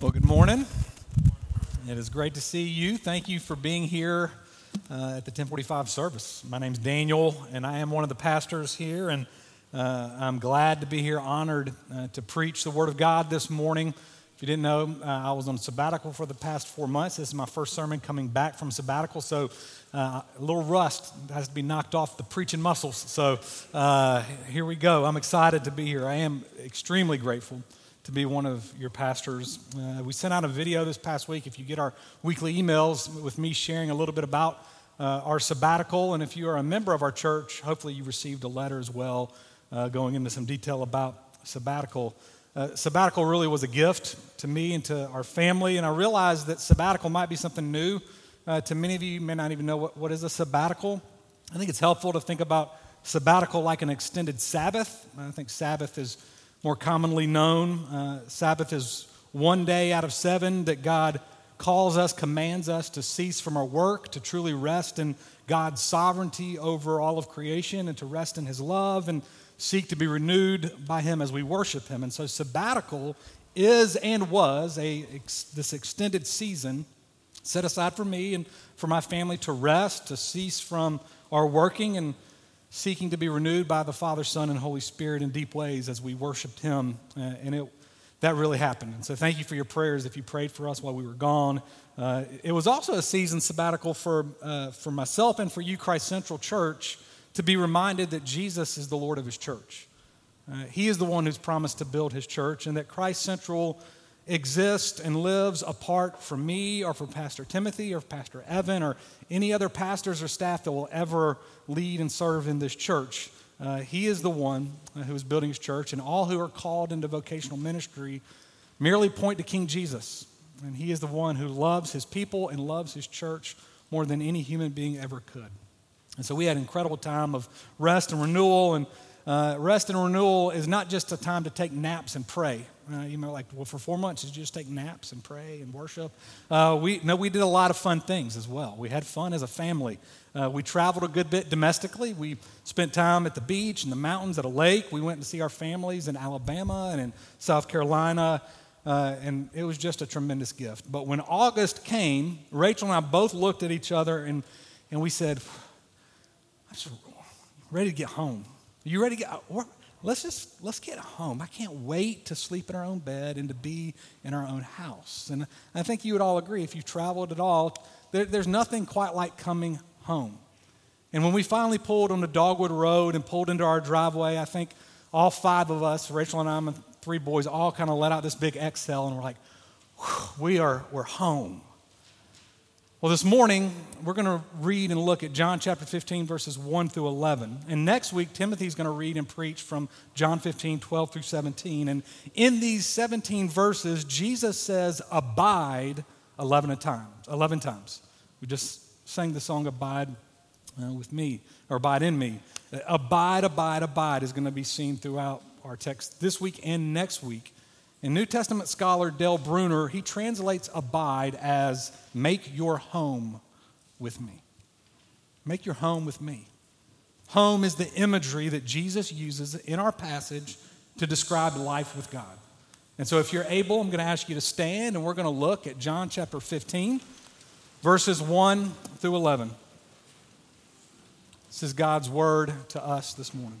Well, good morning. It is great to see you. Thank you for being here uh, at the 1045 service. My name's Daniel, and I am one of the pastors here, and uh, I'm glad to be here, honored uh, to preach the Word of God this morning. If you didn't know, uh, I was on sabbatical for the past four months. This is my first sermon coming back from sabbatical, so uh, a little rust has to be knocked off the preaching muscles. So uh, here we go. I'm excited to be here. I am extremely grateful to be one of your pastors. Uh, we sent out a video this past week. If you get our weekly emails with me sharing a little bit about uh, our sabbatical, and if you are a member of our church, hopefully you received a letter as well uh, going into some detail about sabbatical. Uh, sabbatical really was a gift to me and to our family, and I realized that sabbatical might be something new. Uh, to many of you, you may not even know what, what is a sabbatical. I think it's helpful to think about sabbatical like an extended Sabbath. I think Sabbath is more commonly known. Uh, Sabbath is one day out of seven that God calls us, commands us to cease from our work, to truly rest in God's sovereignty over all of creation, and to rest in His love and seek to be renewed by Him as we worship Him. And so, sabbatical is and was a, this extended season set aside for me and for my family to rest, to cease from our working and seeking to be renewed by the Father, Son, and Holy Spirit in deep ways as we worshiped Him. Uh, and it, that really happened. And so thank you for your prayers if you prayed for us while we were gone. Uh, it was also a season sabbatical for, uh, for myself and for you, Christ Central Church, to be reminded that Jesus is the Lord of His church. Uh, he is the one who's promised to build His church, and that Christ Central exists and lives apart from me or from Pastor Timothy or Pastor Evan or any other pastors or staff that will ever lead and serve in this church. Uh, he is the one uh, who is building his church, and all who are called into vocational ministry merely point to King Jesus. And he is the one who loves his people and loves his church more than any human being ever could. And so we had an incredible time of rest and renewal. And uh, rest and renewal is not just a time to take naps and pray. Uh, you know, like, well, for four months, did you just take naps and pray and worship? Uh, we, no, we did a lot of fun things as well. We had fun as a family. Uh, we traveled a good bit domestically. We spent time at the beach and the mountains, at a lake. We went to see our families in Alabama and in South Carolina. Uh, and it was just a tremendous gift. But when August came, Rachel and I both looked at each other and, and we said, I'm just ready to get home. You ready to get? Uh, let's just let's get home. I can't wait to sleep in our own bed and to be in our own house. And i think you would all agree if you've traveled at all there, there's nothing quite like coming home. And when we finally pulled on the dogwood road and pulled into our driveway i think all five of us rachel and i and three boys all kind of let out this big exhale and we're like we are we're home well, this morning, we're going to read and look at John chapter 15, verses 1 through 11. And next week, Timothy's going to read and preach from John 15, 12 through 17. And in these 17 verses, Jesus says, Abide 11 times. 11 times. We just sang the song Abide uh, with me, or Abide in me. Abide, abide, abide is going to be seen throughout our text this week and next week. And New Testament scholar Dale Bruner, he translates abide as make your home with me. Make your home with me. Home is the imagery that Jesus uses in our passage to describe life with God. And so, if you're able, I'm going to ask you to stand and we're going to look at John chapter 15, verses 1 through 11. This is God's word to us this morning.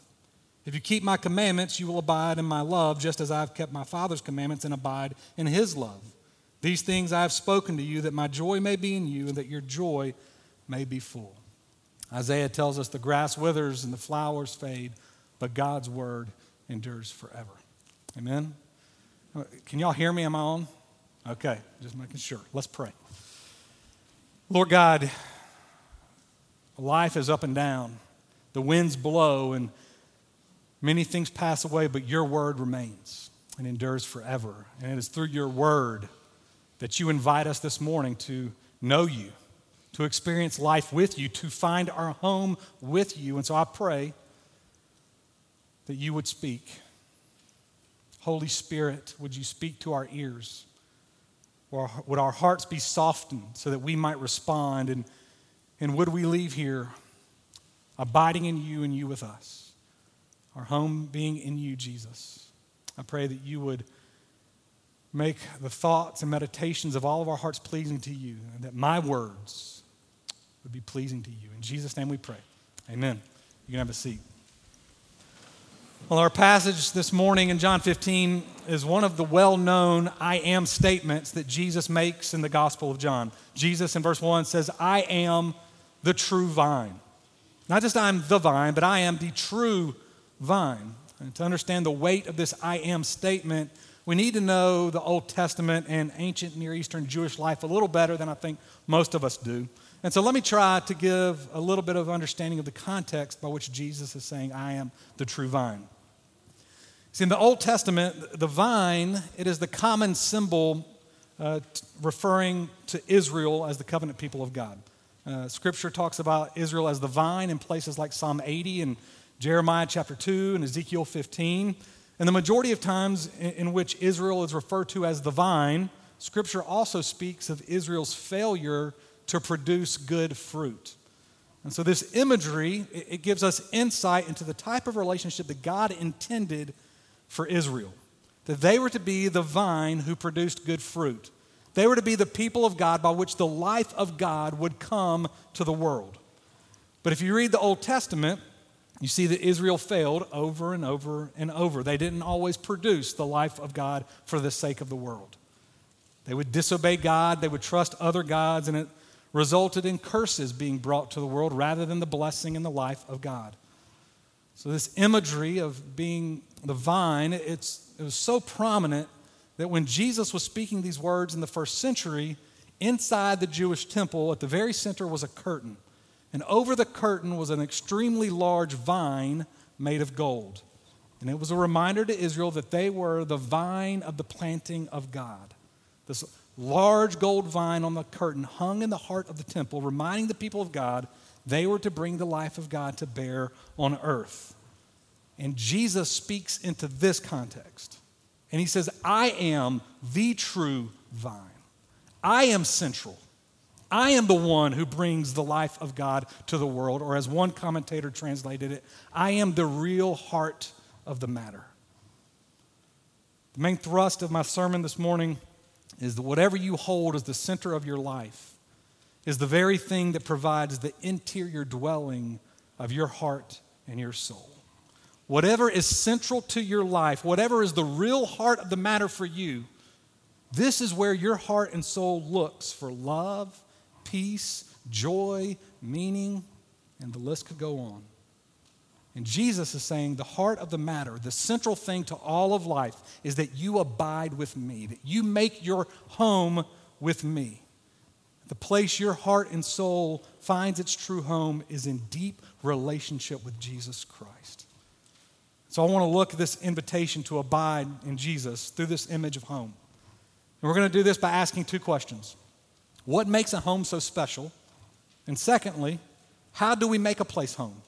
If you keep my commandments, you will abide in my love, just as I have kept my Father's commandments and abide in his love. These things I have spoken to you, that my joy may be in you, and that your joy may be full. Isaiah tells us the grass withers and the flowers fade, but God's word endures forever. Amen? Can y'all hear me? Am I on? Okay, just making sure. Let's pray. Lord God, life is up and down. The winds blow and many things pass away, but your word remains and endures forever. And it is through your word that you invite us this morning to know you, to experience life with you, to find our home with you. And so I pray that you would speak. Holy Spirit, would you speak to our ears? Or would our hearts be softened so that we might respond? And, and would we leave here abiding in you and you with us? Our home being in you, Jesus. I pray that you would make the thoughts and meditations of all of our hearts pleasing to you, and that my words would be pleasing to you. In Jesus' name we pray. Amen. You can have a seat. Well, our passage this morning in John 15 is one of the well known I am statements that Jesus makes in the Gospel of John. Jesus in verse 1 says, I am the true vine. Not just I'm the vine, but I am the true vine. And to understand the weight of this I am statement, we need to know the Old Testament and ancient Near Eastern Jewish life a little better than I think most of us do. And so let me try to give a little bit of understanding of the context by which Jesus is saying, I am the true vine. See, in the Old Testament, the vine, it is the common symbol uh, referring to Israel as the covenant people of God. Uh, scripture talks about Israel as the vine in places like Psalm 80 and Jeremiah chapter 2 and Ezekiel 15. And the majority of times in, which Israel is referred to as the vine, scripture also speaks of Israel's failure to produce good fruit. And so, this imagery, it gives us insight into the type of relationship that God intended for Israel. That they were to be the vine who produced good fruit. They were to be the people of God by which the life of God would come to the world. But if you read the Old Testament, you see that Israel failed over and over and over. They didn't always produce the life of God for the sake of the world. They would disobey God, they would trust other gods, and it resulted in curses being brought to the world rather than the blessing and the life of God. So, this imagery of being the vine, it's, it was so prominent that when Jesus was speaking these words in the first century, inside the Jewish temple, at the very center was a curtain. And over the curtain was an extremely large vine made of gold. And it was a reminder to Israel that they were the vine of the planting of God. This large gold vine on the curtain hung in the heart of the temple, reminding the people of God they were to bring the life of God to bear on earth. And Jesus speaks into this context. And he says, I am the true vine. I am central. I am the one who brings the life of God to the world. Or as one commentator translated it, I am the real heart of the matter. The main thrust of my sermon this morning is that whatever you hold as the center of your life is the very thing that provides the interior dwelling of your heart and your soul whatever is central to your life, whatever is the real heart of the matter for you, this is where your heart and soul looks for love, peace, joy, meaning, and the list could go on. And Jesus is saying the heart of the matter, the central thing to all of life, is that you abide with me, that you make your home with me. The place your heart and soul finds its true home is in deep relationship with Jesus Christ. So I want to look at this invitation to abide in Jesus through this image of home. And we're going to do this by asking two questions What makes a home so special? And secondly, how do we make a place home?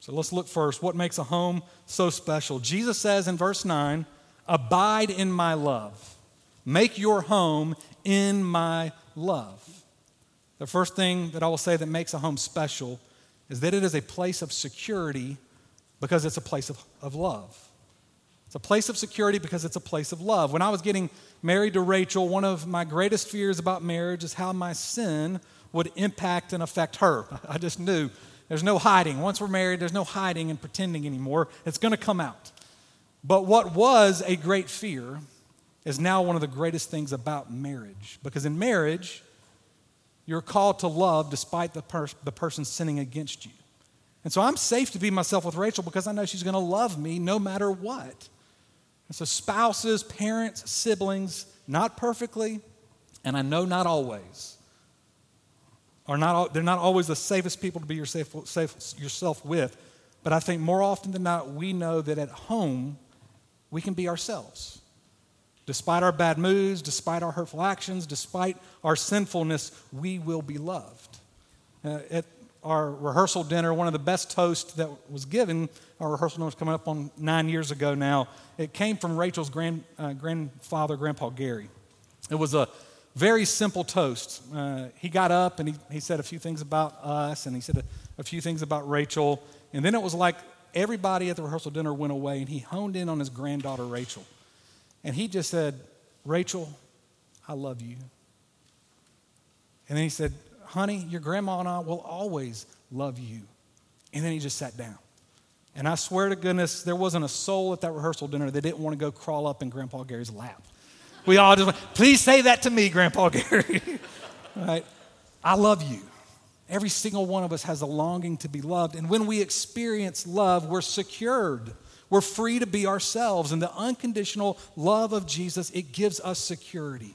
So let's look first. What makes a home so special? Jesus says in verse 9, Abide in my love. Make your home in my love. The first thing that I will say that makes a home special is that it is a place of security because it's a place of, of love. It's a place of security because it's a place of love. When I was getting married to Rachel, one of my greatest fears about marriage is how my sin would impact and affect her. I just knew there's no hiding. Once we're married, there's no hiding and pretending anymore. It's going to come out. But what was a great fear is now one of the greatest things about marriage. Because in marriage, you're called to love despite the, the person sinning against you. And so I'm safe to be myself with Rachel because I know she's going to love me no matter what. And so, spouses, parents, siblings, not perfectly, and I know not always, are not, they're not always the safest people to be your safe, safe, yourself with. But I think more often than not, we know that at home, we can be ourselves. Despite our bad moods, despite our hurtful actions, despite our sinfulness, we will be loved. Uh, at our rehearsal dinner, one of the best toasts that was given, our rehearsal dinner was coming up on nine years ago now, it came from Rachel's grand, uh, grandfather, Grandpa Gary. It was a very simple toast. Uh, he got up and he, he said a few things about us and he said a, a few things about Rachel. And then it was like everybody at the rehearsal dinner went away and he honed in on his granddaughter, Rachel. And he just said, Rachel, I love you. And then he said, honey, your grandma and I will always love you. And then he just sat down. And I swear to goodness, there wasn't a soul at that rehearsal dinner that didn't want to go crawl up in Grandpa Gary's lap. We all just went, please say that to me, Grandpa Gary. right? I love you. Every single one of us has a longing to be loved. And when we experience love, we're secured. We're free to be ourselves. And the unconditional love of Jesus, it gives us security.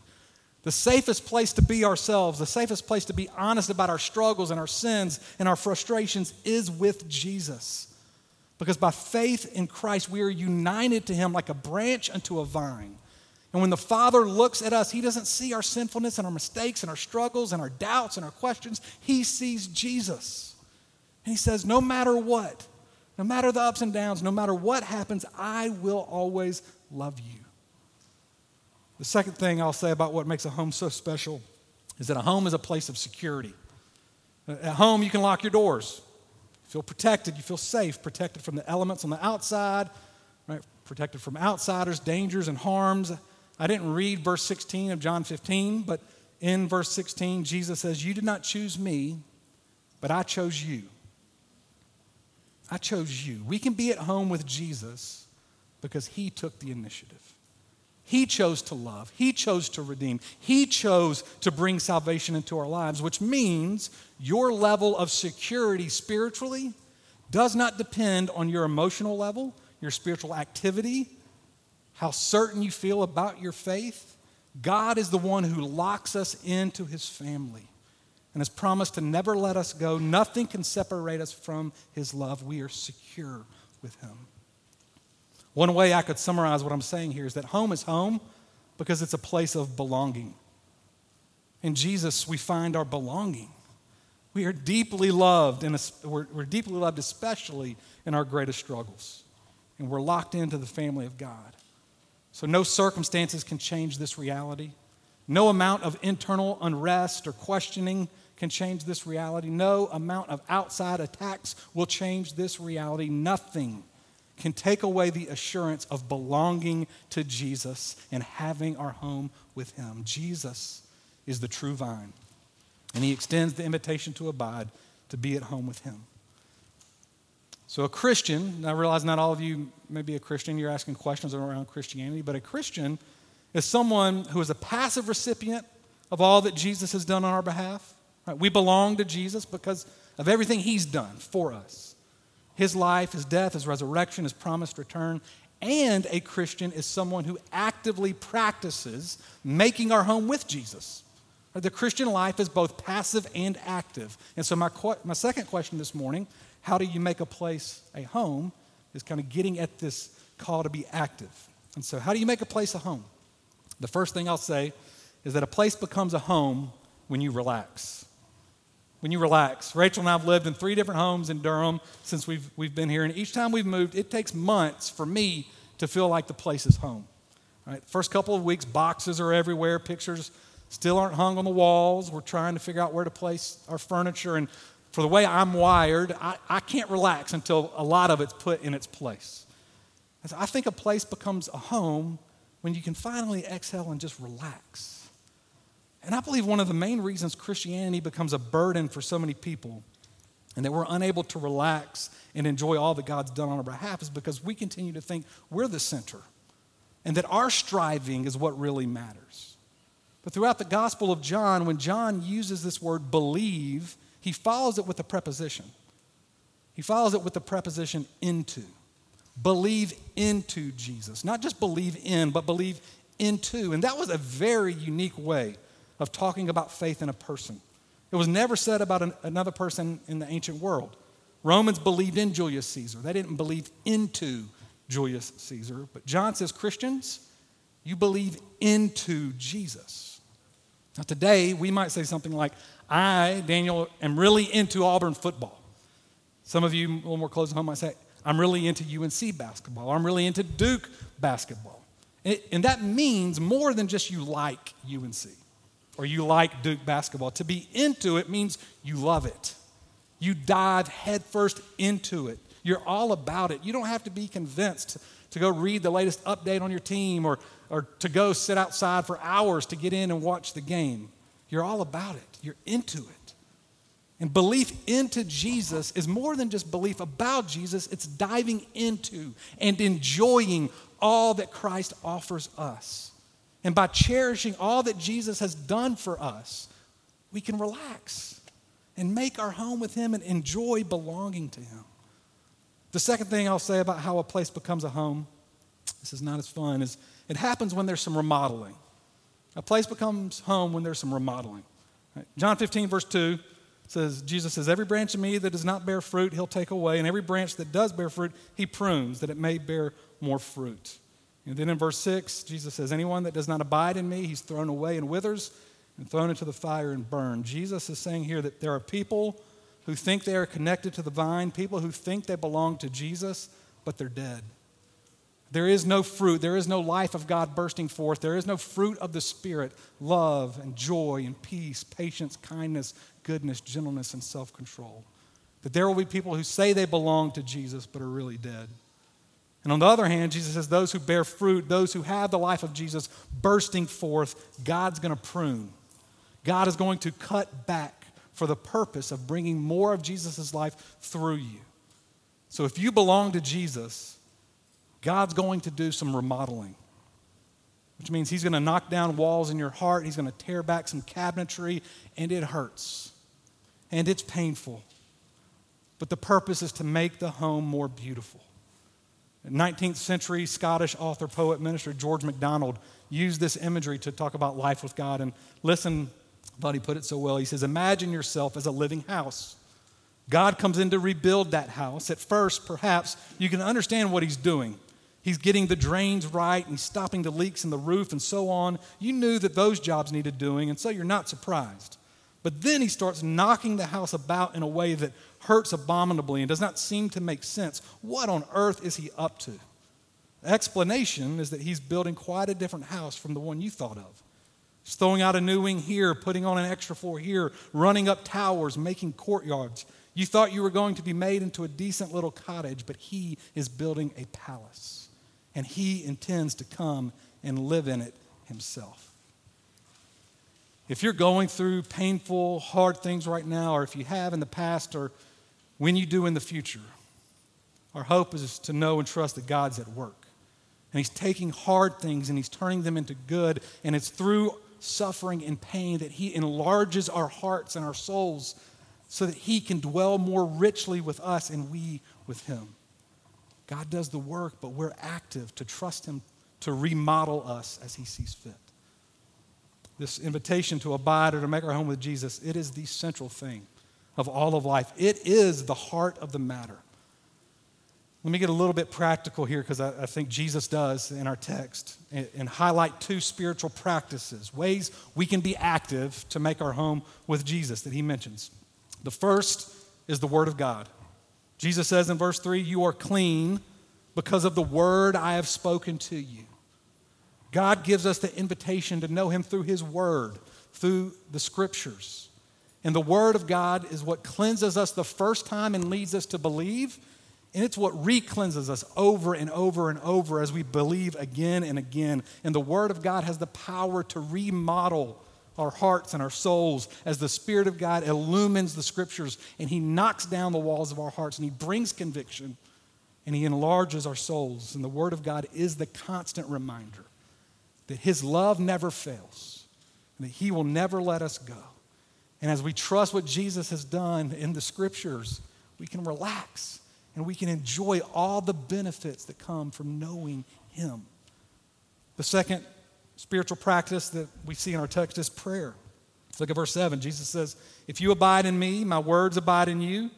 The safest place to be ourselves, the safest place to be honest about our struggles and our sins and our frustrations is with Jesus. Because by faith in Christ, we are united to Him like a branch unto a vine. And when the Father looks at us, He doesn't see our sinfulness and our mistakes and our struggles and our doubts and our questions. He sees Jesus. And He says, No matter what, no matter the ups and downs, no matter what happens, I will always love you. The second thing I'll say about what makes a home so special is that a home is a place of security. Uh, at home, you can lock your doors. You feel protected, you feel safe, protected from the elements on the outside, right? protected from outsiders, dangers, and harms. I didn't read verse 16 of John 15, but in verse 16, Jesus says, You did not choose me, but I chose you. I chose you. We can be at home with Jesus because he took the initiative. He chose to love. He chose to redeem. He chose to bring salvation into our lives, which means your level of security spiritually does not depend on your emotional level, your spiritual activity, how certain you feel about your faith. God is the one who locks us into his family and has promised to never let us go. Nothing can separate us from his love. We are secure with him. One way I could summarize what I'm saying here is that home is home because it's a place of belonging. In Jesus, we find our belonging. We are deeply loved, and we're, we're deeply loved especially in our greatest struggles. And we're locked into the family of God. So, no circumstances can change this reality. No amount of internal unrest or questioning can change this reality. No amount of outside attacks will change this reality. Nothing can take away the assurance of belonging to Jesus and having our home with Him. Jesus is the true vine, and He extends the invitation to abide, to be at home with Him. So, a Christian, I realize not all of you may be a Christian, you're asking questions around Christianity, but a Christian is someone who is a passive recipient of all that Jesus has done on our behalf. Right? We belong to Jesus because of everything He's done for us his life, his death, his resurrection, his promised return. And a Christian is someone who actively practices making our home with Jesus. The Christian life is both passive and active. And so, my, my second question this morning how do you make a place a home? is kind of getting at this call to be active. And so, how do you make a place a home? The first thing I'll say is that a place becomes a home when you relax when you relax. Rachel and I have lived in three different homes in Durham since we've, we've been here. And each time we've moved, it takes months for me to feel like the place is home. Right? First couple of weeks, boxes are everywhere, pictures still aren't hung on the walls. We're trying to figure out where to place our furniture. And for the way I'm wired, I, I can't relax until a lot of it's put in its place. So I think a place becomes a home when you can finally exhale and just relax. And I believe one of the main reasons Christianity becomes a burden for so many people and that we're unable to relax and enjoy all that God's done on our behalf is because we continue to think we're the center. and that our striving is what really matters. But throughout the Gospel of John, when John uses this word believe, he follows it with a preposition. He follows it with the preposition into. Believe into Jesus. Not just believe in, but believe into. And that was a very unique way of talking about faith in a person. It was never said about an, another person in the ancient world. Romans believed in Julius Caesar, they didn't believe into Julius Caesar. But John says, Christians, you believe into Jesus. Now, today, we might say something like, I, Daniel, am really into Auburn football. Some of you, a little more close to home, might say, I'm really into UNC basketball, I'm really into Duke basketball. And that means more than just you like UNC or you like Duke basketball. To be into it means you love it. You dive headfirst into it. You're all about it. You don't have to be convinced to go read the latest update on your team or, or to go sit outside for hours to get in and watch the game. You're all about it. You're into it. And belief into Jesus is more than just belief about Jesus, it's diving into and enjoying all that Christ offers us. And by cherishing all that Jesus has done for us, we can relax and make our home with Him and enjoy belonging to Him. The second thing I'll say about how a place becomes a home, this is not as fun, is it happens when there's some remodeling. A place becomes home when there's some remodeling. John 15, verse 2 says, Jesus says, Every branch of me that does not bear fruit, he'll take away, and every branch that does bear fruit, he prunes, that it may bear more fruit. And then in verse 6, Jesus says, Anyone that does not abide in me, he's thrown away and withers and thrown into the fire and burned. Jesus is saying here that there are people who think they are connected to the vine, people who think they belong to Jesus, but they're dead. There is no fruit. There is no life of God bursting forth. There is no fruit of the Spirit love and joy and peace, patience, kindness, goodness, gentleness, and self control. That there will be people who say they belong to Jesus but are really dead. And on the other hand, Jesus says, those who bear fruit, those who have the life of Jesus bursting forth, God's going to prune. God is going to cut back for the purpose of bringing more of Jesus' life through you. So if you belong to Jesus, God's going to do some remodeling, which means He's going to knock down walls in your heart, He's going to tear back some cabinetry, and it hurts. And it's painful. But the purpose is to make the home more beautiful. 19th century Scottish author, poet, minister George MacDonald used this imagery to talk about life with God. And listen, he put it so well. He says, Imagine yourself as a living house. God comes in to rebuild that house. At first, perhaps you can understand what he's doing. He's getting the drains right and stopping the leaks in the roof and so on. You knew that those jobs needed doing, and so you're not surprised. But then he starts knocking the house about in a way that hurts abominably and does not seem to make sense. What on earth is he up to? The explanation is that he's building quite a different house from the one you thought of. He's throwing out a new wing here, putting on an extra floor here, running up towers, making courtyards. You thought you were going to be made into a decent little cottage, but he is building a palace and he intends to come and live in it himself. If you're going through painful, hard things right now, or if you have in the past, or when you do in the future, our hope is to know and trust that God's at work. And He's taking hard things and He's turning them into good. And it's through suffering and pain that He enlarges our hearts and our souls so that He can dwell more richly with us and we with Him. God does the work, but we're active to trust Him to remodel us as He sees fit. This invitation to abide or to make our home with Jesus, it is the central thing of all of life. It is the heart of the matter. Let me get a little bit practical here because I, I, think Jesus does in our text and, and highlight two spiritual practices, ways we can be active to make our home with Jesus that he mentions. The first is the Word of God. Jesus says in verse 3, You are clean because of the word I have spoken to you. God gives us the invitation to know Him through His word, through the scriptures. And the word of God is what cleanses us the first time and leads us to believe. And it's what re cleanses us over and over and over as we believe again and again. And the Word of God has the power to remodel our hearts and our souls as the Spirit of God illumines the scriptures and He knocks down the walls of our hearts and He brings conviction and He enlarges our souls. And the Word of God is the constant reminder that His love never fails, and that He will never let us go. And as we trust what Jesus has done in the Scriptures, we can relax and we can enjoy all the benefits that come from knowing Him. The second spiritual practice that we see in our text is prayer. Look at verse 7. Jesus says, If you abide in me, my words abide in you,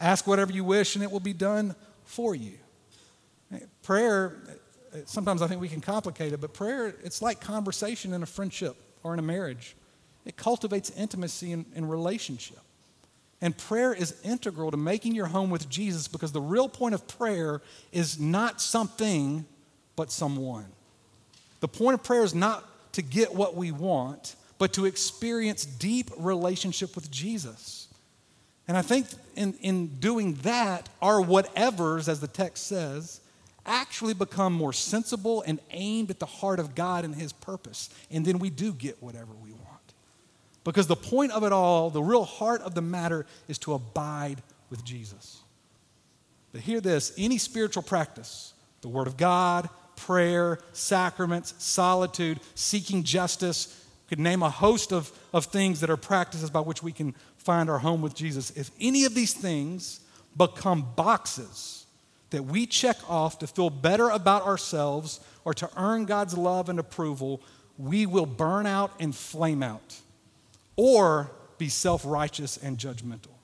ask whatever you wish, and it will be done for you. Prayer, sometimes I think we can complicate it, but prayer, it's like conversation in a friendship or in a marriage. It cultivates intimacy and, and relationship. And prayer is integral to making your home with Jesus because the real point of prayer is not something, but someone. The point of prayer is not to get what we want, but to experience deep relationship with Jesus. And I think in, in doing that, our whatevers, as the text says, actually become more sensible and aimed at the heart of God and His purpose. And then we do get whatever we want. Because the point of it all, the real heart of the matter, is to abide with Jesus. But hear this any spiritual practice, the Word of God, prayer, sacraments, solitude, seeking justice, could name a host of, of things that are practices by which we can find our home with Jesus. If any of these things become boxes that we check off to feel better about ourselves or to earn God's love and approval, we will burn out and flame out or be self righteous and judgmental.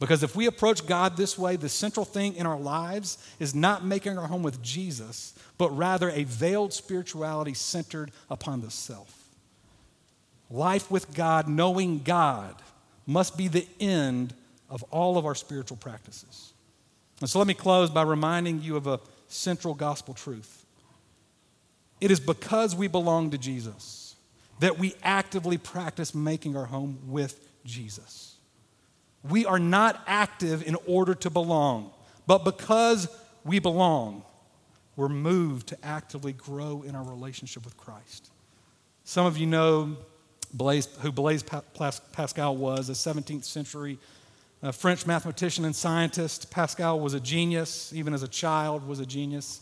Because if we approach God this way, the central thing in our lives is not making our home with Jesus, but rather a veiled spirituality centered upon the self. Life with God, knowing God, must be the end of all of our spiritual practices. And so let me close by reminding you of a central gospel truth. It is because we belong to Jesus that we actively practice making our home with Jesus. We are not active in order to belong, but because we belong, we're moved to actively grow in our relationship with Christ. Some of you know Blaise, who Blaise Pascal was, a 17th century uh, French mathematician and scientist. Pascal was a genius, even as a child, was a genius.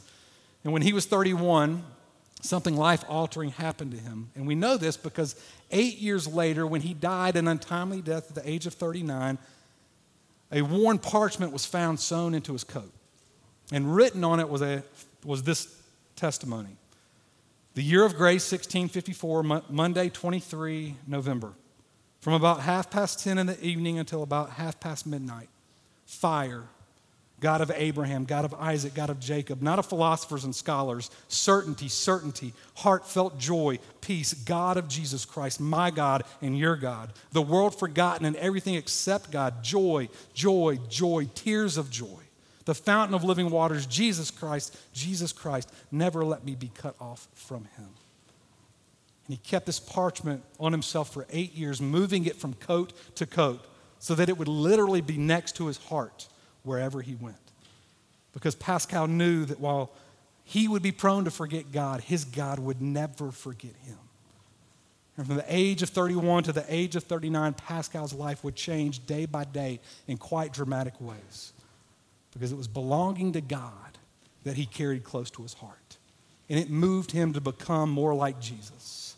And when he was 31, something life altering happened to him. And we know this because eight years later, when he died an untimely death at the age of 39, a worn parchment was found sewn into his coat. And written on it was, a, was this testimony The year of grace, 1654, Monday, 23 November. From about half past 10 in the evening until about half past midnight, fire. God of Abraham, God of Isaac, God of Jacob, not of philosophers and scholars, certainty, certainty, heartfelt joy, peace, God of Jesus Christ, my God and your God, the world forgotten and everything except God, joy, joy, joy, tears of joy, the fountain of living waters, Jesus Christ, Jesus Christ, never let me be cut off from him. And he kept this parchment on himself for eight years, moving it from coat to coat so that it would literally be next to his heart wherever he went. Because Pascal knew that while he would be prone to forget God, his God would never forget him. And from the age of 31 to the age of 39, Pascal's life would change day by day in quite dramatic ways. Because it was belonging to God that he carried close to his heart. And it moved him to become more like Jesus.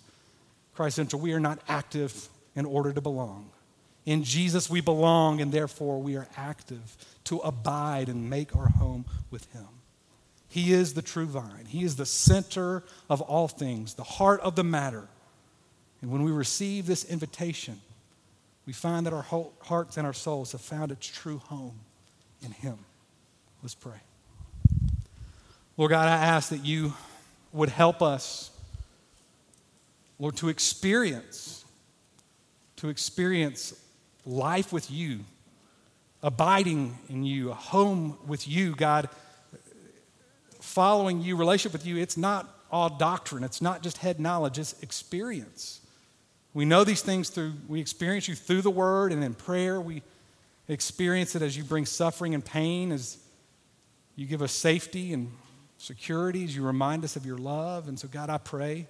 Christ Central, we are not active in order to belong. In Jesus, we belong, and therefore we are active to abide and make our home with Him. He is the true vine, He is the center of all things, the heart of the matter. And when we receive this invitation, we find that our hearts and our souls have found its true home in Him. Let's pray. Lord God, I ask that you would help us, Lord, to experience, to experience life with you, abiding in you, a home with you, God, following you, relationship with you. It's not all doctrine, it's not just head knowledge, it's experience. We know these things through, we experience you through the word and in prayer. We experience it as you bring suffering and pain, as you give us safety and security, as you remind us of your love. And so, God, I pray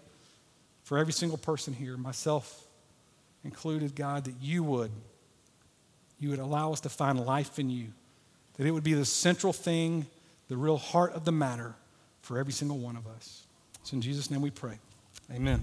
for every single person here, myself included, God, that you would you would allow us to find life in you, that it would be the central thing the real heart of the matter for every single one of us. It's in Jesus' name we pray. Amen.